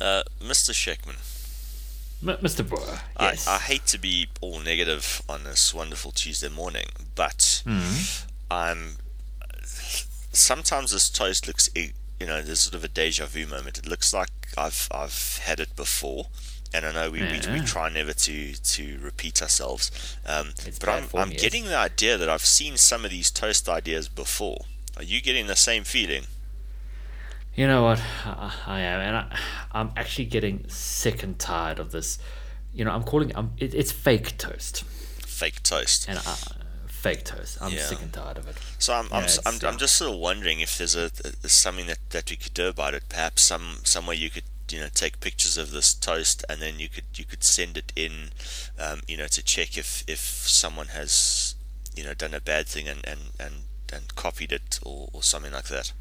Uh, Mr. Sheckman. M- Mr. Boer, yes. I, I hate to be all negative on this wonderful Tuesday morning, but I'm. Sometimes this toast looks, you know, there's sort of a deja vu moment. It looks like I've I've had it before, and I know we, we, we try never to to repeat ourselves. Um, but I'm I'm getting the idea that I've seen some of these toast ideas before. Are you getting the same feeling? You know what? I, am, and I, I'm actually getting sick and tired of this. You know, I'm calling um, it, it's fake toast, Fake toast. and I, fake toast. I'm Yeah. sick and tired of it. So I'm I'm, Yeah, I'm, I'm uh, just sort of wondering if there's a, a something that, that we could do about it. Perhaps some some way you could you know take pictures of this toast and then you could you could send it in, um, you know, to check if if someone has you know done a bad thing and and and, and copied it or, or something like that.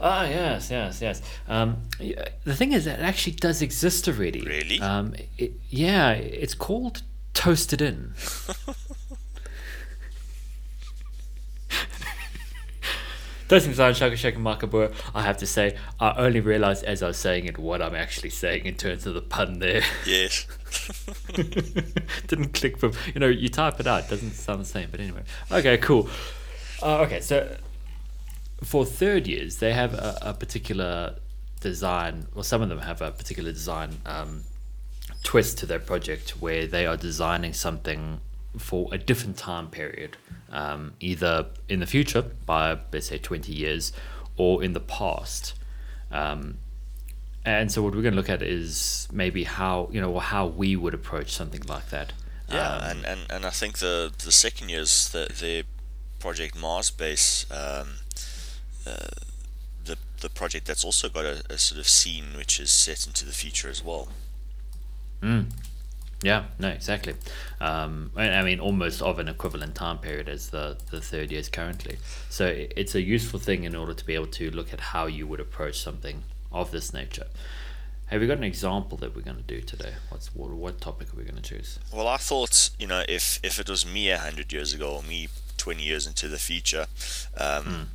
Ah, yes, yes, yes. Um, the thing is, that it actually does exist already. Really? Um, it, yeah, it's called Toasted In. Toasting Zion Shaka Shaka Makabura, I have to say, I only realized as I was saying it what I'm actually saying in terms of the pun there. Yes. Didn't click from, you know, you type it out, it doesn't sound the same, but anyway. Okay, cool. Uh, okay, so for third years, they have a, a particular design, well, some of them have a particular design um, twist to their project where they are designing something for a different time period, um, either in the future by, let's say, 20 years, or in the past. Um, and so, what we're going to look at is maybe how, you know, or how we would approach something like that. Yeah, Um, and, and, and I think the the second year's the the project Mars base, um, uh, the the project that's also got a, a sort of scene which is set into the future as well. Yeah, no, exactly. Um, I mean, almost of an equivalent time period as the, the third years currently. So it's a useful thing in order to be able to look at how you would approach something of this nature. Have we got an example that we're going to do today? What's what, what topic are we going to choose? Well, I thought you know if if it was me a hundred years ago or me twenty years into the future, um,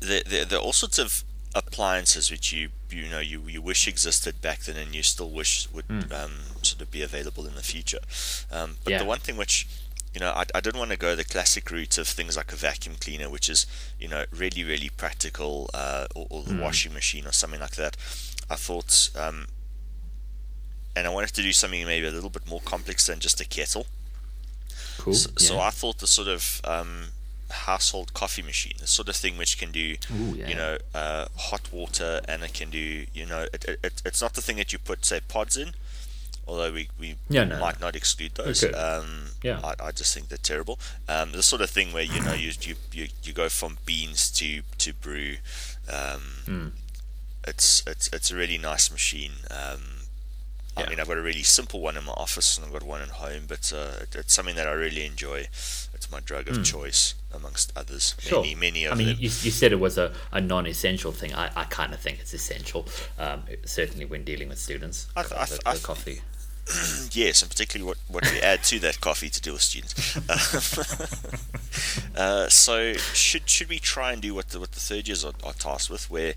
there, there there are all sorts of appliances which you you know you, you wish existed back then and you still wish would um, sort of be available in the future. Um, but Yeah. the one thing which you know I, I didn't want to go the classic route of things like a vacuum cleaner, which is you know really really practical, uh, or, or the washing machine or something like that. I thought. Um, and I wanted to do something maybe a little bit more complex than just a kettle. Cool. So, so. I thought the sort of um, household coffee machine, the sort of thing which can do, Ooh, yeah. you know, uh, hot water, and it can do, you know, it, it, it, it's not the thing that you put say pods in, although we, we Yeah, no, might not exclude those. Okay. Um, Yeah. I, I just think they're terrible. Um, the sort of thing where you know you you, you, you go from beans to to brew. Um, Hmm. It's it's it's a really nice machine. Um, I mean, I've got a really simple one in my office and I've got one at home, but uh, it, it's something that I really enjoy. It's my drug of choice amongst others. Sure. Many, many of I mean, them. you, you said it was a, a non essential thing. I, I kind of think it's essential, um, certainly when dealing with students. I th- I th- the- I th- coffee. yes, and particularly what, what we add to that coffee to deal with students. uh, so should should we try and do what the, what the third years are, are tasked with, where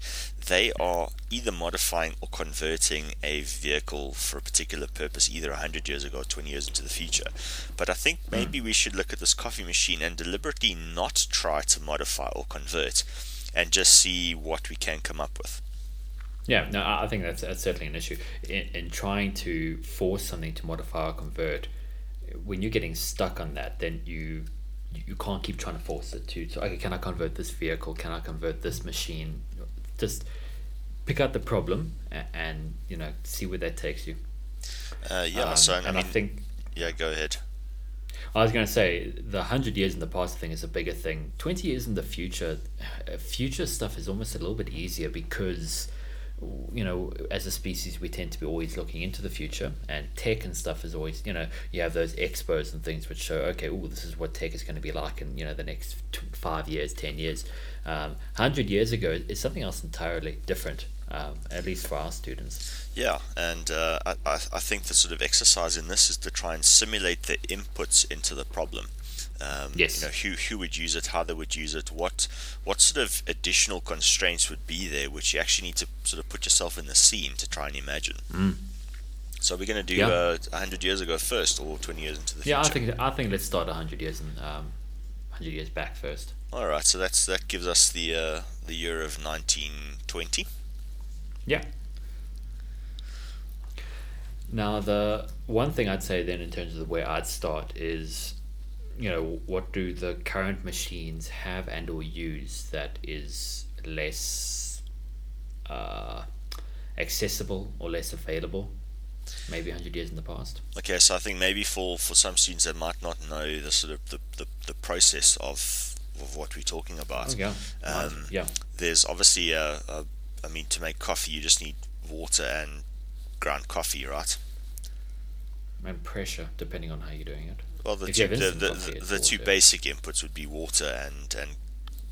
they are either modifying or converting a vehicle for a particular purpose, either 100 years ago or 20 years into the future. But I think maybe we should look at this coffee machine and deliberately not try to modify or convert, and just see what we can come up with. Yeah, no, I think that's, that's certainly an issue. In, in trying to force something to modify or convert, when you're getting stuck on that, then you you can't keep trying to force it to. So, okay, can I convert this vehicle? Can I convert this machine? Just pick out the problem and, and you know see where that takes you. Uh, yeah, Um, so I and mean, I think yeah, go ahead. I was going to say the hundred years in the past thing is a bigger thing. Twenty years in the future, uh, future stuff is almost a little bit easier because, you know, as a species we tend to be always looking into the future, and tech and stuff is always, you know, you have those expos and things which show, okay, oh, this is what tech is going to be like in you know the next five years, ten years. Um, hundred years ago is something else entirely different, um, at least for our students. Yeah, and uh, I I think the sort of exercise in this is to try and simulate the inputs into the problem. Um, Yes. You know, who who would use it, how they would use it, what what sort of additional constraints would be there, which you actually need to sort of put yourself in the scene to try and imagine. Mm. So we're going to do Yeah. uh, 100 years ago first, or 20 years into the future? Yeah, I think I think let's start hundred years and um, hundred years back first. All right, so that's that gives us the uh, the year of 1920. Yeah. Now the one thing I'd say then in terms of where I'd start is, you know, what do the current machines have and or use that is less uh, accessible or less available, maybe hundred years in the past. Okay, so I think maybe for, for some students that might not know the sort of the, the, the process of of what we're talking about. Oh, yeah. Um, yeah. There's obviously a, a I mean to make coffee you just need water and ground coffee, right? And pressure, depending on how you're doing it. Well, the two the, the, the, two basic inputs would be water and and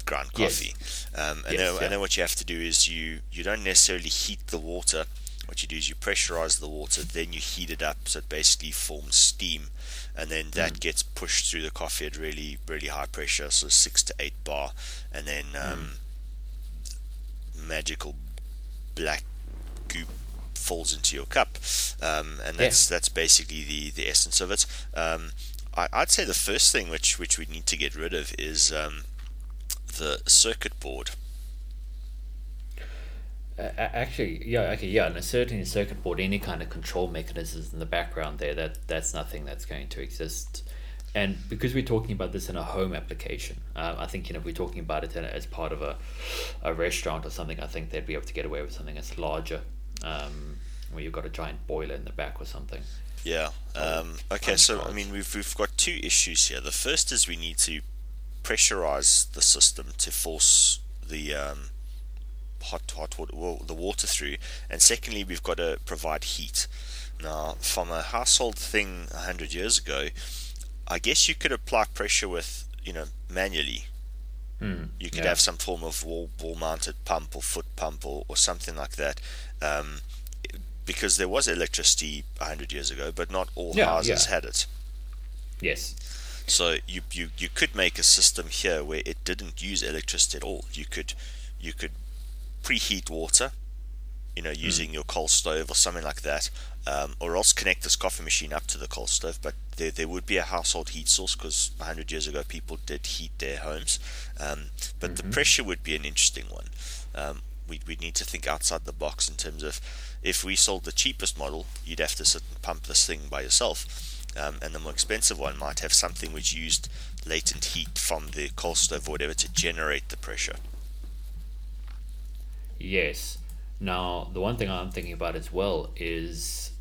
ground Yes. coffee. Um, and Yes, then yeah. and then what you have to do is you you don't necessarily heat the water. What you do is you pressurize the water, then you heat it up so it basically forms steam, and then that Mm. gets pushed through the coffee at really really high pressure, so six to eight bar, and then Mm. um, magical black goop falls into your cup, um, and that's that's basically the, the essence of it. Um, I, I'd say the first thing which which we need to get rid of is um, the circuit board. Uh, actually, yeah, okay, yeah, and certainly circuit board, any kind of control mechanisms in the background there, that that's nothing that's going to exist. And because we're talking about this in a home application, uh, I think you know if we're talking about it as part of a, a restaurant or something, I think they'd be able to get away with something that's larger, um, where you've got a giant boiler in the back or something. Yeah. Um, okay. So I mean, we've we've got two issues here. The first is we need to pressurize the system to force the um, hot hot water well, the water through, and secondly, we've got to provide heat. Now, from a household thing a hundred years ago, I guess you could apply pressure with you know manually. Hmm. You could yeah. have some form of wall wall mounted pump or foot pump or, or something like that. Um, because there was electricity 100 years ago, but not all Yeah, houses yeah. had it. Yes. So you, you you could make a system here where it didn't use electricity at all. You could you could preheat water, you know, using your coal stove or something like that, um, or else connect this coffee machine up to the coal stove. But there, there would be a household heat source because 100 years ago people did heat their homes. Um, but the pressure would be an interesting one. Um, we we need to think outside the box in terms of if we sold the cheapest model, you'd have to sit and pump this thing by yourself. Um, and the more expensive one might have something which used latent heat from the coal stove or whatever to generate the pressure. Yes. Now, the one thing I'm thinking about as well is,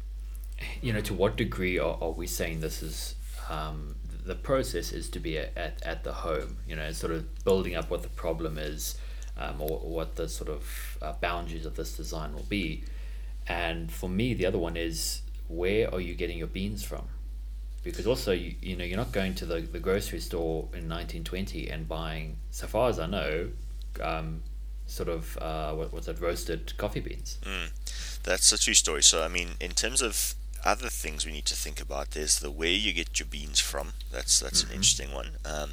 you know, to what degree are, are we saying this is um, the process is to be at, at, at the home, you know, sort of building up what the problem is um, or, or what the sort of uh, boundaries of this design will be. And for me, the other one is where are you getting your beans from? Because also, you, you know, you're not going to the, the grocery store in 1920 and buying, so far as I know, um, sort of uh, what, what's that roasted coffee beans. That's a true story. So, I mean, in terms of other things we need to think about, there's the where you get your beans from. That's that's an interesting one. Um,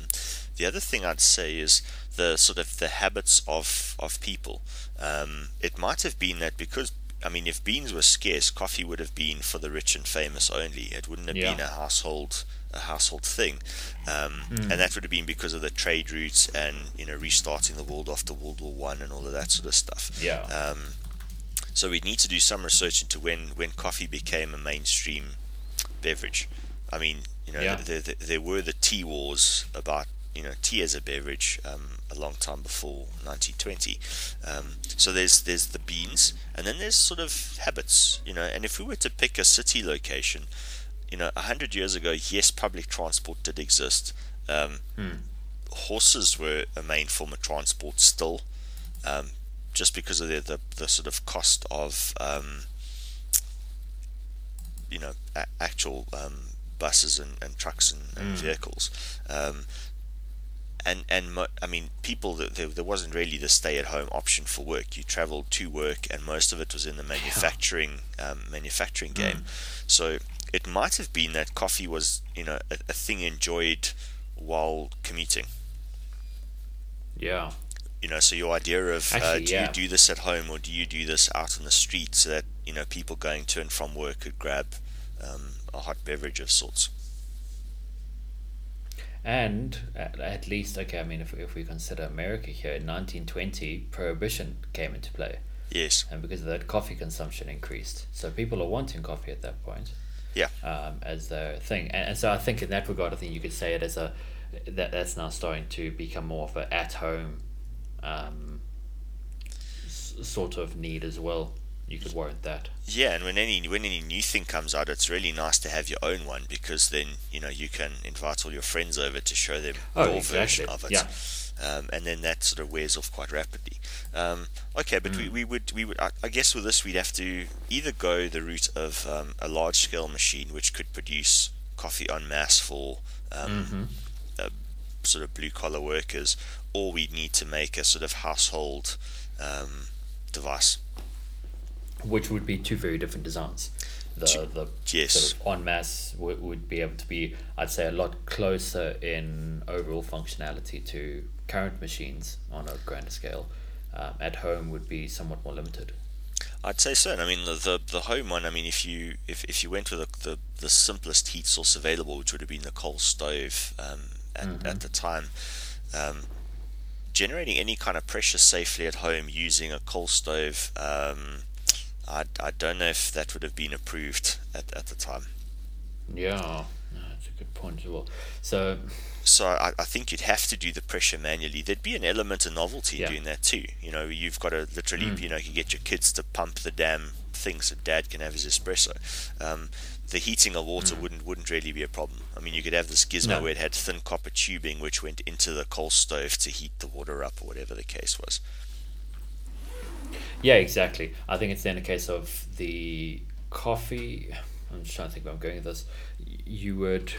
the other thing I'd say is the sort of the habits of of people. Um, it might have been that because I mean, if beans were scarce, coffee would have been for the rich and famous only. It wouldn't have Yeah. been a household a household thing, um, and that would have been because of the trade routes and you know restarting the world after World War One and all of that sort of stuff. Yeah. Um, so we need to do some research into when, when coffee became a mainstream beverage. I mean, you know, Yeah. there, there, there were the tea wars about you know tea as a beverage um, a long time before 1920. Um, so there's there's the beans, and then there's sort of habits. You know, and if we were to pick a city location, you know, a hundred years ago, yes, public transport did exist. Um, Horses were a main form of transport still um, just because of the, the, the sort of cost of um, you know a- actual um, buses and, and trucks and, and vehicles um, and and I mean people that there, there wasn't really the stay at home option for work you traveled to work and most of it was in the manufacturing um, manufacturing game so it might have been that coffee was you know a, a thing enjoyed while commuting. Yeah. You know, so your idea of uh, do yeah. you do this at home or do you do this out on the street so that you know people going to and from work could grab um, a hot beverage of sorts. And at, at least, okay, I mean, if, if we consider America here, in 1920, prohibition came into play. Yes. And because of that, coffee consumption increased. So people are wanting coffee at that point. Yeah. Um, as their thing. And, and so I think in that regard, I think you could say it as a, that that's now starting to become more of an at home um, s- sort of need as well. You could warrant that. Yeah, and when any when any new thing comes out, it's really nice to have your own one because then you know you can invite all your friends over to show them Oh, your exactly. version of it. Yeah. Um, and then that sort of wears off quite rapidly. Um, okay, but we, we would we would I, I guess with this we'd have to either go the route of um, a large scale machine which could produce coffee en masse for um, uh, sort of blue collar workers, or we'd need to make a sort of household um, device. Which would be two very different designs. The the yes. sort of en masse would, would be able to be, I'd say, a lot closer in overall functionality to current machines on a grander scale. Um, at home would be somewhat more limited. I'd say so. And I mean, the, the the home one. I mean, if you if, if you went with the, the the simplest heat source available, which would have been the coal stove um, at at the time, um, generating any kind of pressure safely at home using a coal stove, um, I I don't know if that would have been approved at at the time. Yeah, no, that's a good point as well. So, So I, I think you'd have to do the pressure manually. There'd be an element of novelty Yeah. doing that too. You know, you've got to literally, you know, you get your kids to pump the damn thing so dad can have his espresso. Um, the heating of water wouldn't wouldn't really be a problem. I mean, you could have this gizmo No. where it had thin copper tubing which went into the coal stove to heat the water up or whatever the case was. Yeah, exactly. I think it's then a case of the coffee. I'm just trying to think where I'm going with this. You would,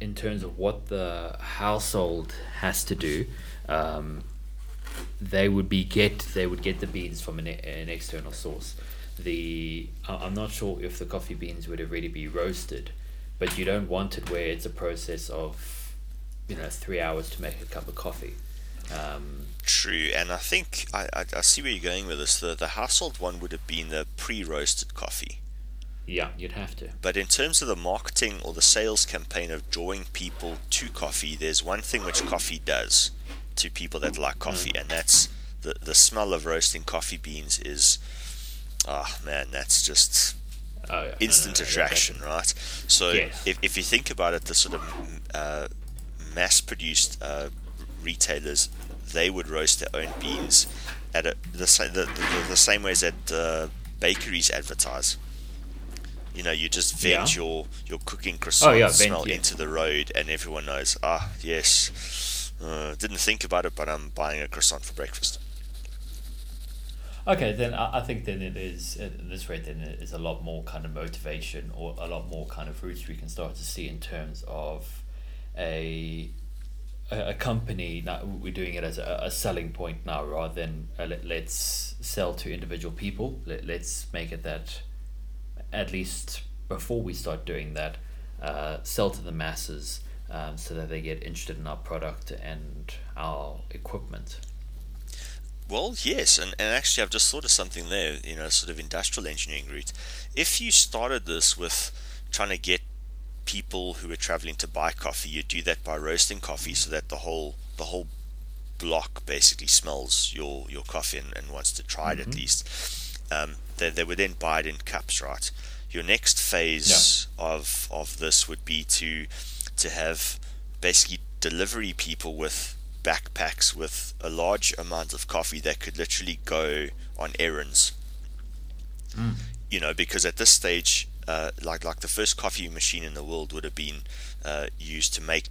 in terms of what the household has to do, um, they would be get they would get the beans from an, an external source. The I'm not sure if the coffee beans would already be roasted, but you don't want it where it's a process of, you know, three hours to make a cup of coffee. Um, True, and I think I, I, I see where you're going with this. The the household one would have been the pre-roasted coffee. yeah, you'd have to. But in terms of the marketing or the sales campaign of drawing people to coffee, there's one thing which coffee does to people that like coffee, and that's the the smell of roasting coffee beans is, ah man, that's just Oh, yeah. No, no, instant no, no, attraction, right? So Yes. if, if you think about it, the sort of uh, mass-produced uh, retailers, they would roast their own beans at a, the, sa- the, the the same ways that uh, bakeries advertise. You know, you just vent Yeah. your your cooking croissant yeah, vent, smell yeah. into the road, and everyone knows. Ah, yes. Uh, didn't think about it, but I'm buying a croissant for breakfast. Okay, then I, I think then it is at this rate. Then it is a lot more kind of motivation or a lot more kind of roots we can start to see in terms of a a, company. Now we're doing it as a, a selling point now rather than let, let's sell to individual people. Let, let's make it that at least before we start doing that, uh, sell to the masses um, so that they get interested in our product and our equipment. Well, yes, and, and actually, I've just thought of something there, you know, sort of industrial engineering route. If you started this with trying to get people who are traveling to buy coffee, you do that by roasting coffee so that the whole the whole block basically smells your, your coffee and, and wants to try it at least. Um, they, they would then buy it in cups, right? Your next phase of of this would be to to have basically delivery people with backpacks with a large amount of coffee that could literally go on errands. You know, because at this stage, uh, like like the first coffee machine in the world would have been uh, used to make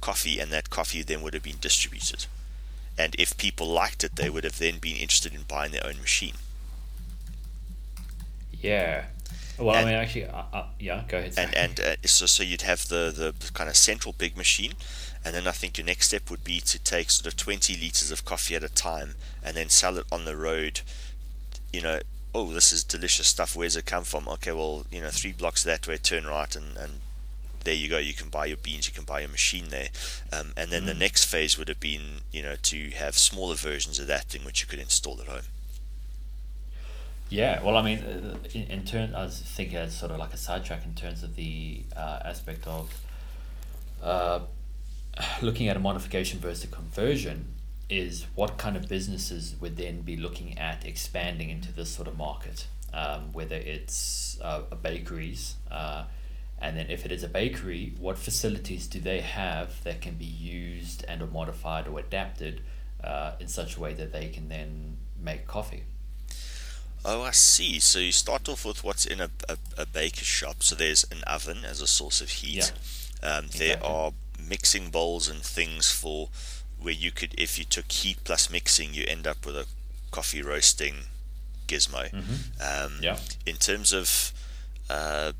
coffee, and that coffee then would have been distributed. And if people liked it, they would have then been interested in buying their own machine. Yeah. Well, And- I mean, actually, uh, uh, yeah. Go ahead. and sorry. and uh, so so you'd have the the kind of central big machine, and then I think your next step would be to take sort of twenty liters of coffee at a time, and then sell it on the road. You know, oh, this is delicious stuff. Where's it come from? Okay, well, you know, three blocks that way, turn right, and and there you go. You can buy your beans. You can buy your machine there. Um, and then the Mm. next phase would have been, you know, to have smaller versions of that thing which you could install at home. Yeah, well, I mean, uh, in, in turn, I was thinking as sort of like a sidetrack in terms of the uh, aspect of uh, looking at a modification versus a conversion is what kind of businesses would then be looking at expanding into this sort of market, um, whether it's uh, a bakeries, uh, and then if it is a bakery, what facilities do they have that can be used and or modified or adapted uh, in such a way that they can then make coffee? Oh, I see. So you start off with what's in a, a, a baker's shop. So there's an oven as a source of heat. Um, there are mixing bowls and things for where you could, if you took heat plus mixing, you end up with a coffee roasting gizmo. Um, Yeah. In terms of uh,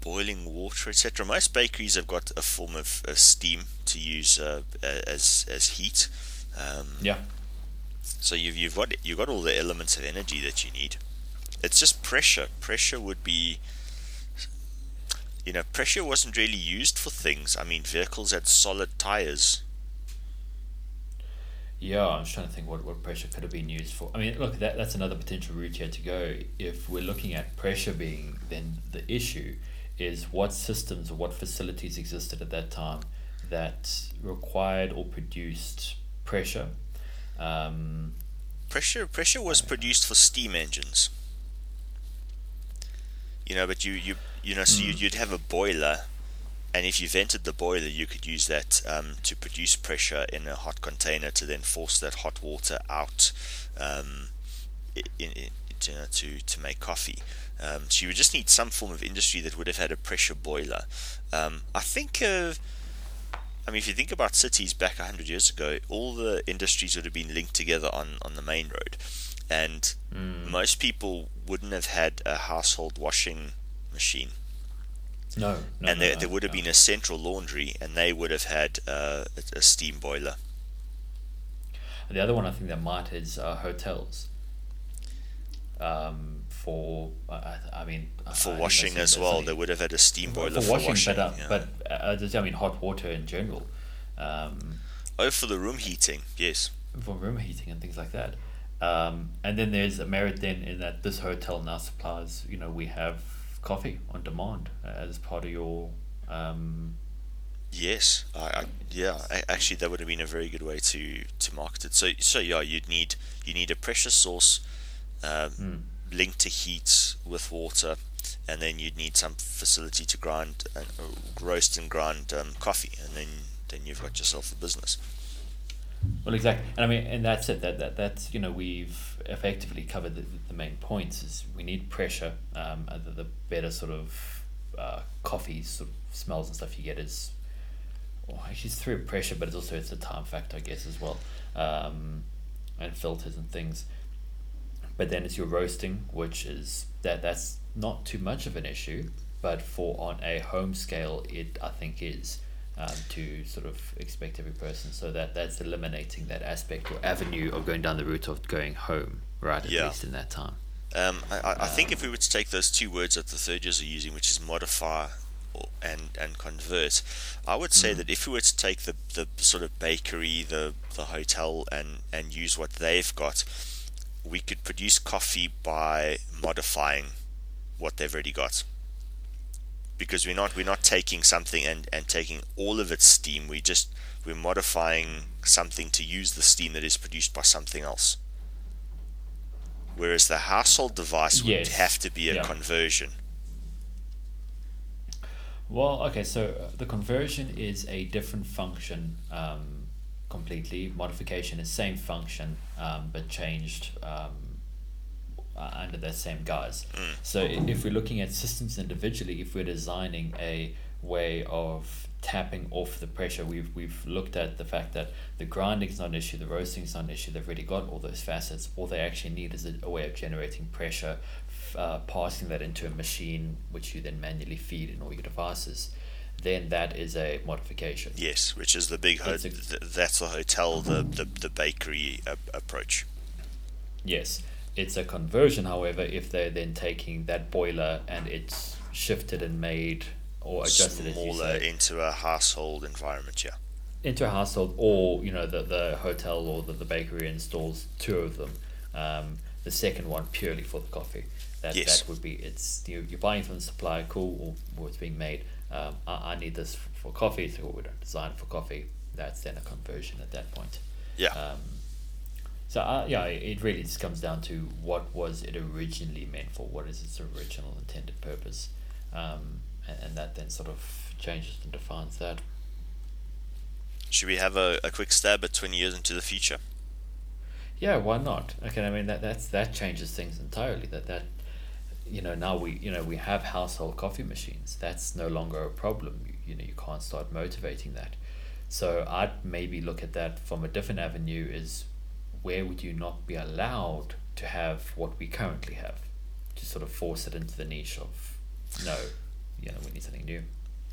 boiling water, etc., most bakeries have got a form of steam to use uh, as as heat. Um, Yeah. so you've you've got you've got all the elements of energy that you need. It's just pressure. Pressure would be you know, pressure wasn't really used for things. I mean, vehicles had solid tires. Yeah, I'm just trying to think what, what pressure could have been used for. I mean, look, that, that's another potential route here to go. If we're looking at pressure being then the issue, is what systems or what facilities existed at that time that required or produced pressure. Um, Pressure pressure was produced for steam engines. You know, but you you you know, so you, you'd have a boiler, and if you vented the boiler, you could use that um, to produce pressure in a hot container to then force that hot water out, um, in, in, to to make coffee. Um, so you would just need some form of industry that would have had a pressure boiler. Um, I think. Uh, I mean, if you think about cities back 100 years ago, all the industries would have been linked together on, on the main road. And most people wouldn't have had a household washing machine. No, no, and there, no, there would have no. been a central laundry, and they would have had uh, a, steam boiler. The other one I think that might is uh, hotels. Um, for uh, I, I mean I- I For washing as well, they would have had a steam boiler for washing, but uh, yeah. but uh, just, I mean hot water in general. Um, oh, for the room heating, yes. for room heating and things like that. Um, and then there's a merit then in that this hotel now supplies, you know, we have coffee on demand as part of your. Um, Yes, I, I yeah. Actually, that would have been a very good way to, to market it. So so yeah, you'd need you need a pressure source um, mm, linked to heat with water, and then you'd need some facility to grind and uh, roast and grind um, coffee, and then then you've got yourself a business. Well, exactly, and I mean, and that's it. That that that's you know we've effectively covered the, the main points. Is we need pressure. Um, the, the better sort of uh, coffee sort of smells and stuff you get is. Actually, it's through pressure, but it's also it's a time factor, I guess, as well, um, and filters and things. but then it's your roasting, which is that that's not too much of an issue, but for on a home scale, it I think is um, to sort of expect every person. So that that's eliminating that aspect or avenue of going down the route of going home, right? At Yeah. least in that time. Um, I, I I think if we were to take those two words that the third years are using, which is modify and and convert, I would say that if we were to take the, the sort of bakery, the the hotel, and and use what they've got, we could produce coffee by modifying what they've already got. Because we're not we're not taking something and, and taking all of its steam. We just we're modifying something to use the steam that is produced by something else. Whereas the household device would Yes. have to be a Yeah. conversion. Well, okay, so uh, the conversion is a different function um, completely. Modification is same function, um, but changed um, uh, under that same guise. So if we're looking at systems individually, if we're designing a way of tapping off the pressure, we've we've looked at the fact that the grinding is not an issue, the roasting is not an issue. They've already got all those facets. All they actually need is a, a way of generating pressure, uh, passing that into a machine, which you then manually feed in all your devices. Then that is a modification. Yes, which is the big ho- a- th- that's the hotel, the the, the bakery uh, approach. Yes, it's a conversion. However, if they're then taking that boiler and it's shifted and made or adjusted smaller into a household environment. Yeah. into a household, or you know the the hotel or the, the bakery installs two of them. Um, the second one purely for the coffee. That Yes. that would be it's you you're buying from the supplier, cool, or, or it's being made. Um, I, I need this for coffee, so we don't design for coffee. That's then a conversion at that point. Yeah. Um, so uh, yeah, it it really just comes down to what was it originally meant for? What is its original intended purpose? Um, and, and that then sort of changes and defines that. Should we have a, a quick stab at 20 years into the future? Yeah, why not? Okay, I mean that that's that changes things entirely. That that you know now we you know we have household coffee machines. That's no longer a problem. You, you know you can't start motivating that. So I'd maybe look at that from a different avenue. Is where would you not be allowed to have what we currently have? To sort of force it into the niche of no, you know we need something new.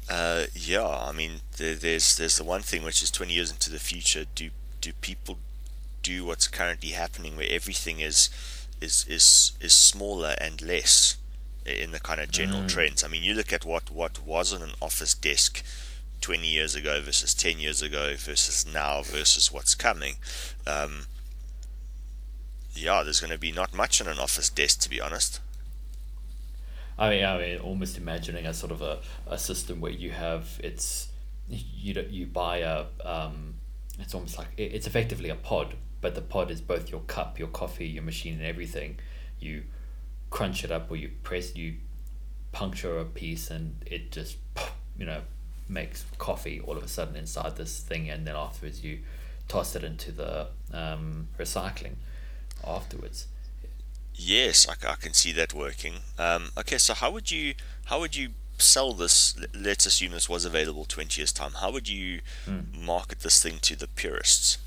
Uh, yeah, I mean, there, there's there's the one thing which is 20 years into the future. Do do people do what's currently happening, where everything is is is is smaller and less in the kind of general Mm. trends? I mean, you look at what what was on an office desk 20 years ago versus 10 years ago versus now versus what's coming. Um, yeah, there's going to be not much on an office desk, to be honest. I mean, I mean, almost imagining a sort of a, a system where you have it's you you buy a um, it's almost like it's effectively a pod, but the pod is both your cup, your coffee, your machine, and everything. You crunch it up, or you press, you puncture a piece, and it just you know makes coffee all of a sudden inside this thing, and then afterwards you toss it into the um, recycling afterwards. Yes, I can see that working. Um, okay, so how would you how would you sell this? Let's assume this was available twenty years time. How would you market this thing to the purists?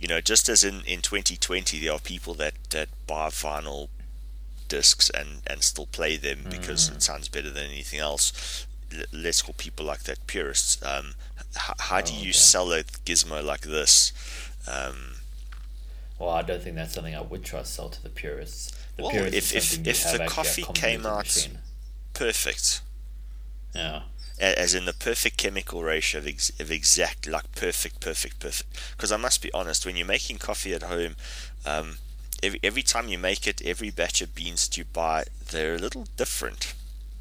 You know, just as in in twenty twenty, there are people that that buy vinyl discs and and still play them because it sounds better than anything else. L- let's call people like that purists. Um, h- how do Oh, you okay. sell a gizmo like this? Um, Well, I don't think that's something I would try to sell to the purists. The Well, purists if- if- if the coffee came out- machine. perfect. Yeah. As in the perfect chemical ratio of, ex- of exact like perfect perfect perfect because i must be honest when you're making coffee at home um, every, every time you make it every batch of beans that you buy they're a little different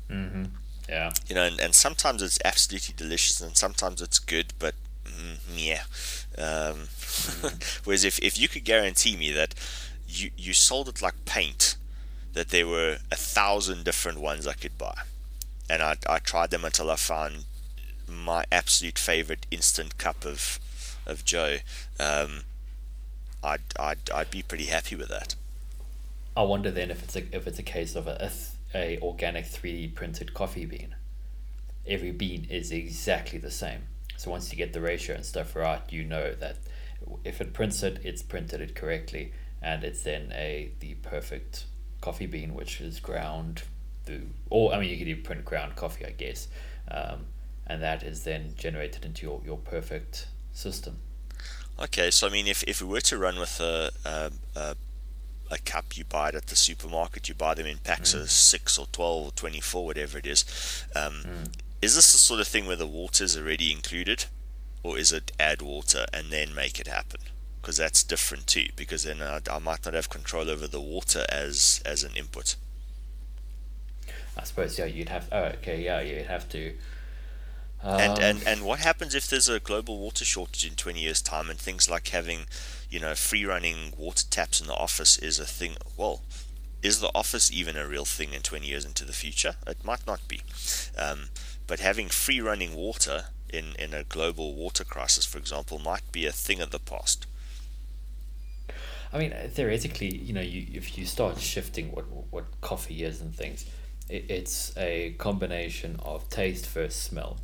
Mm-hmm. Yeah. you know and, and sometimes it's absolutely delicious and sometimes it's good but yeah um, whereas if, if you could guarantee me that you, you sold it like paint that there were a thousand different ones i could buy and I, I tried them until I found my absolute favorite instant cup of of Joe. Um, I'd, I'd I'd be pretty happy with that. I wonder then if it's a if it's a case of a a, organic three D printed coffee bean. Every bean is exactly the same. So once you get the ratio and stuff right, you know that if it prints it, it's printed it correctly, and it's then a the perfect coffee bean, which is ground through. Or I mean, you could even print ground coffee, I guess, um, and that is then generated into your, your perfect system. Okay, so I mean, if, if we were to run with a, a, a, a cup you buy it at the supermarket, you buy them in packs of six or twelve or twenty four, whatever it is. Um, Is this the sort of thing where the water is already included, or is it add water and then make it happen? Because that's different too. Because then I, I might not have control over the water as as an input. I suppose yeah, you'd have. Oh, okay, yeah, you'd have to. And, um, and and what happens if there's a global water shortage in 20 years time and things like having you know free running water taps in the office is a thing well is the office even a real thing in 20 years into the future it might not be um, but having free running water in in a global water crisis for example might be a thing of the past I mean, uh, theoretically, you know, you if you start shifting what what coffee is and things, it, it's a combination of taste versus smell.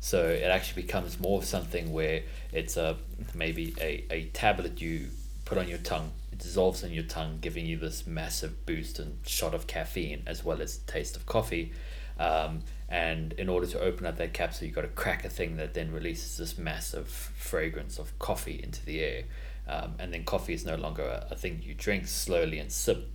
So it actually becomes more of something where it's a maybe a, a tablet you put on your tongue. It dissolves in your tongue, giving you this massive boost and shot of caffeine as well as taste of coffee. Um, and in order to open up that capsule, you've got to crack a thing that then releases this massive fragrance of coffee into the air. Um, and then coffee is no longer a, a thing you drink slowly and sip,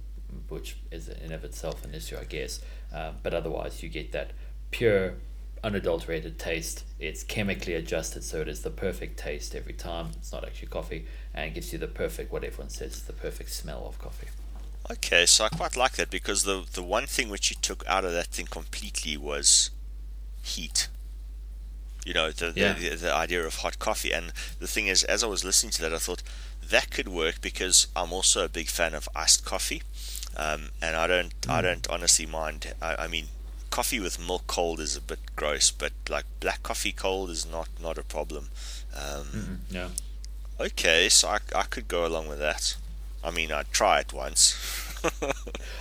which is in of itself an issue, I guess. Um, but otherwise, you get that pure, unadulterated taste. It's chemically adjusted, so it is the perfect taste every time. It's not actually coffee, and gives you the perfect what everyone says is the perfect smell of coffee. Okay, so I quite like that because the the one thing which you took out of that thing completely was heat. You know, the, Yeah. the, the the idea of hot coffee. And the thing is, as I was listening to that, I thought that could work because I'm also a big fan of iced coffee, um, and I don't I don't honestly mind. I, I mean, coffee with milk cold is a bit gross, but like black coffee cold is not not a problem. Um, Yeah. Okay, so I, I could go along with that. I mean, I tried once.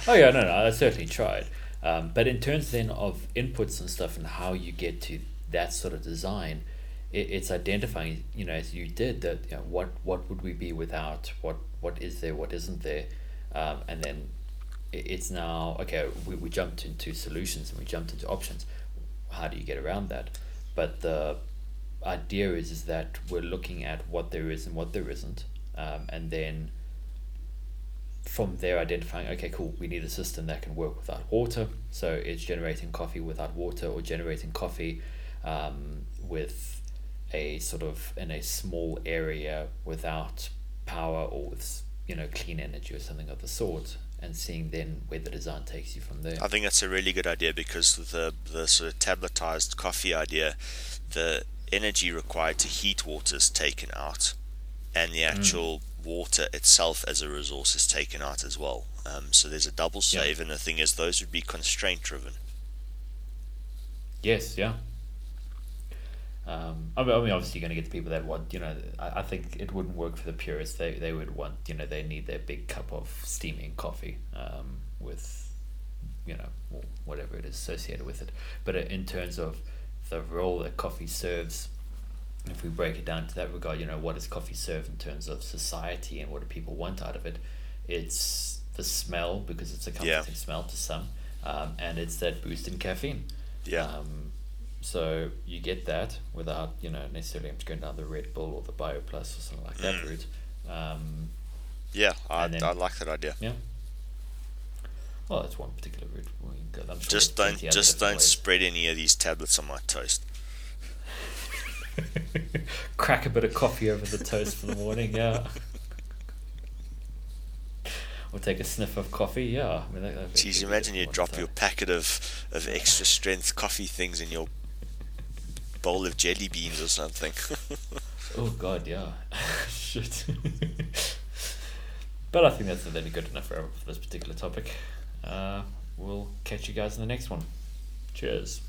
Oh yeah, no, no, I certainly tried. Um, but in terms then of inputs and stuff and how you get to that sort of design, it, it's identifying, you know, as you did that, you know, what what would we be without? What what is there? What isn't there? Um, and then it, it's now okay. We, we jumped into solutions and we jumped into options. How do you get around that? But the idea is is that we're looking at what there is and what there isn't, um, and then from there identifying okay cool we need a system that can work without water. So it's generating coffee without water or generating coffee um, with a sort of in a small area without power or with you know clean energy or something of the sort and seeing then where the design takes you from there. I think that's a really good idea because the the sort of tabletized coffee idea, the energy required to heat water is taken out, and the actual water itself as a resource is taken out as well. Um, so there's a double Yeah. save, and the thing is, those would be constraint driven. Yes, yeah. Um, I mean, obviously, you're going to get the people that want, you know, I, I think it wouldn't work for the purists. They, they would want, you know, they need their big cup of steaming coffee um, with, you know, whatever it is associated with it. But in terms of the role that coffee serves, if we break it down to that regard, you know, what does coffee serve in terms of society and what do people want out of it? It's the smell because it's a Yeah. comforting smell to some, um, and it's that boost in caffeine. Yeah. Um, so you get that without you know necessarily going down the Red Bull or the Bio Plus or something like that Mm. route. Um, Yeah, I, then- I like that idea. yeah. Well, that's one particular route. We can go. Sure Just don't just don't spread any of these tablets on my toast. Crack a bit of coffee over the toast for the morning. Yeah. Or take a sniff of coffee. Yeah. I mean, that, that'd be Jeez, imagine you drop so- your packet of, of extra strength coffee things in your bowl of jelly beans or something. Oh God, yeah. Shit. but I think that's then good enough for, for this particular topic. Uh, we'll catch you guys in the next one. Cheers.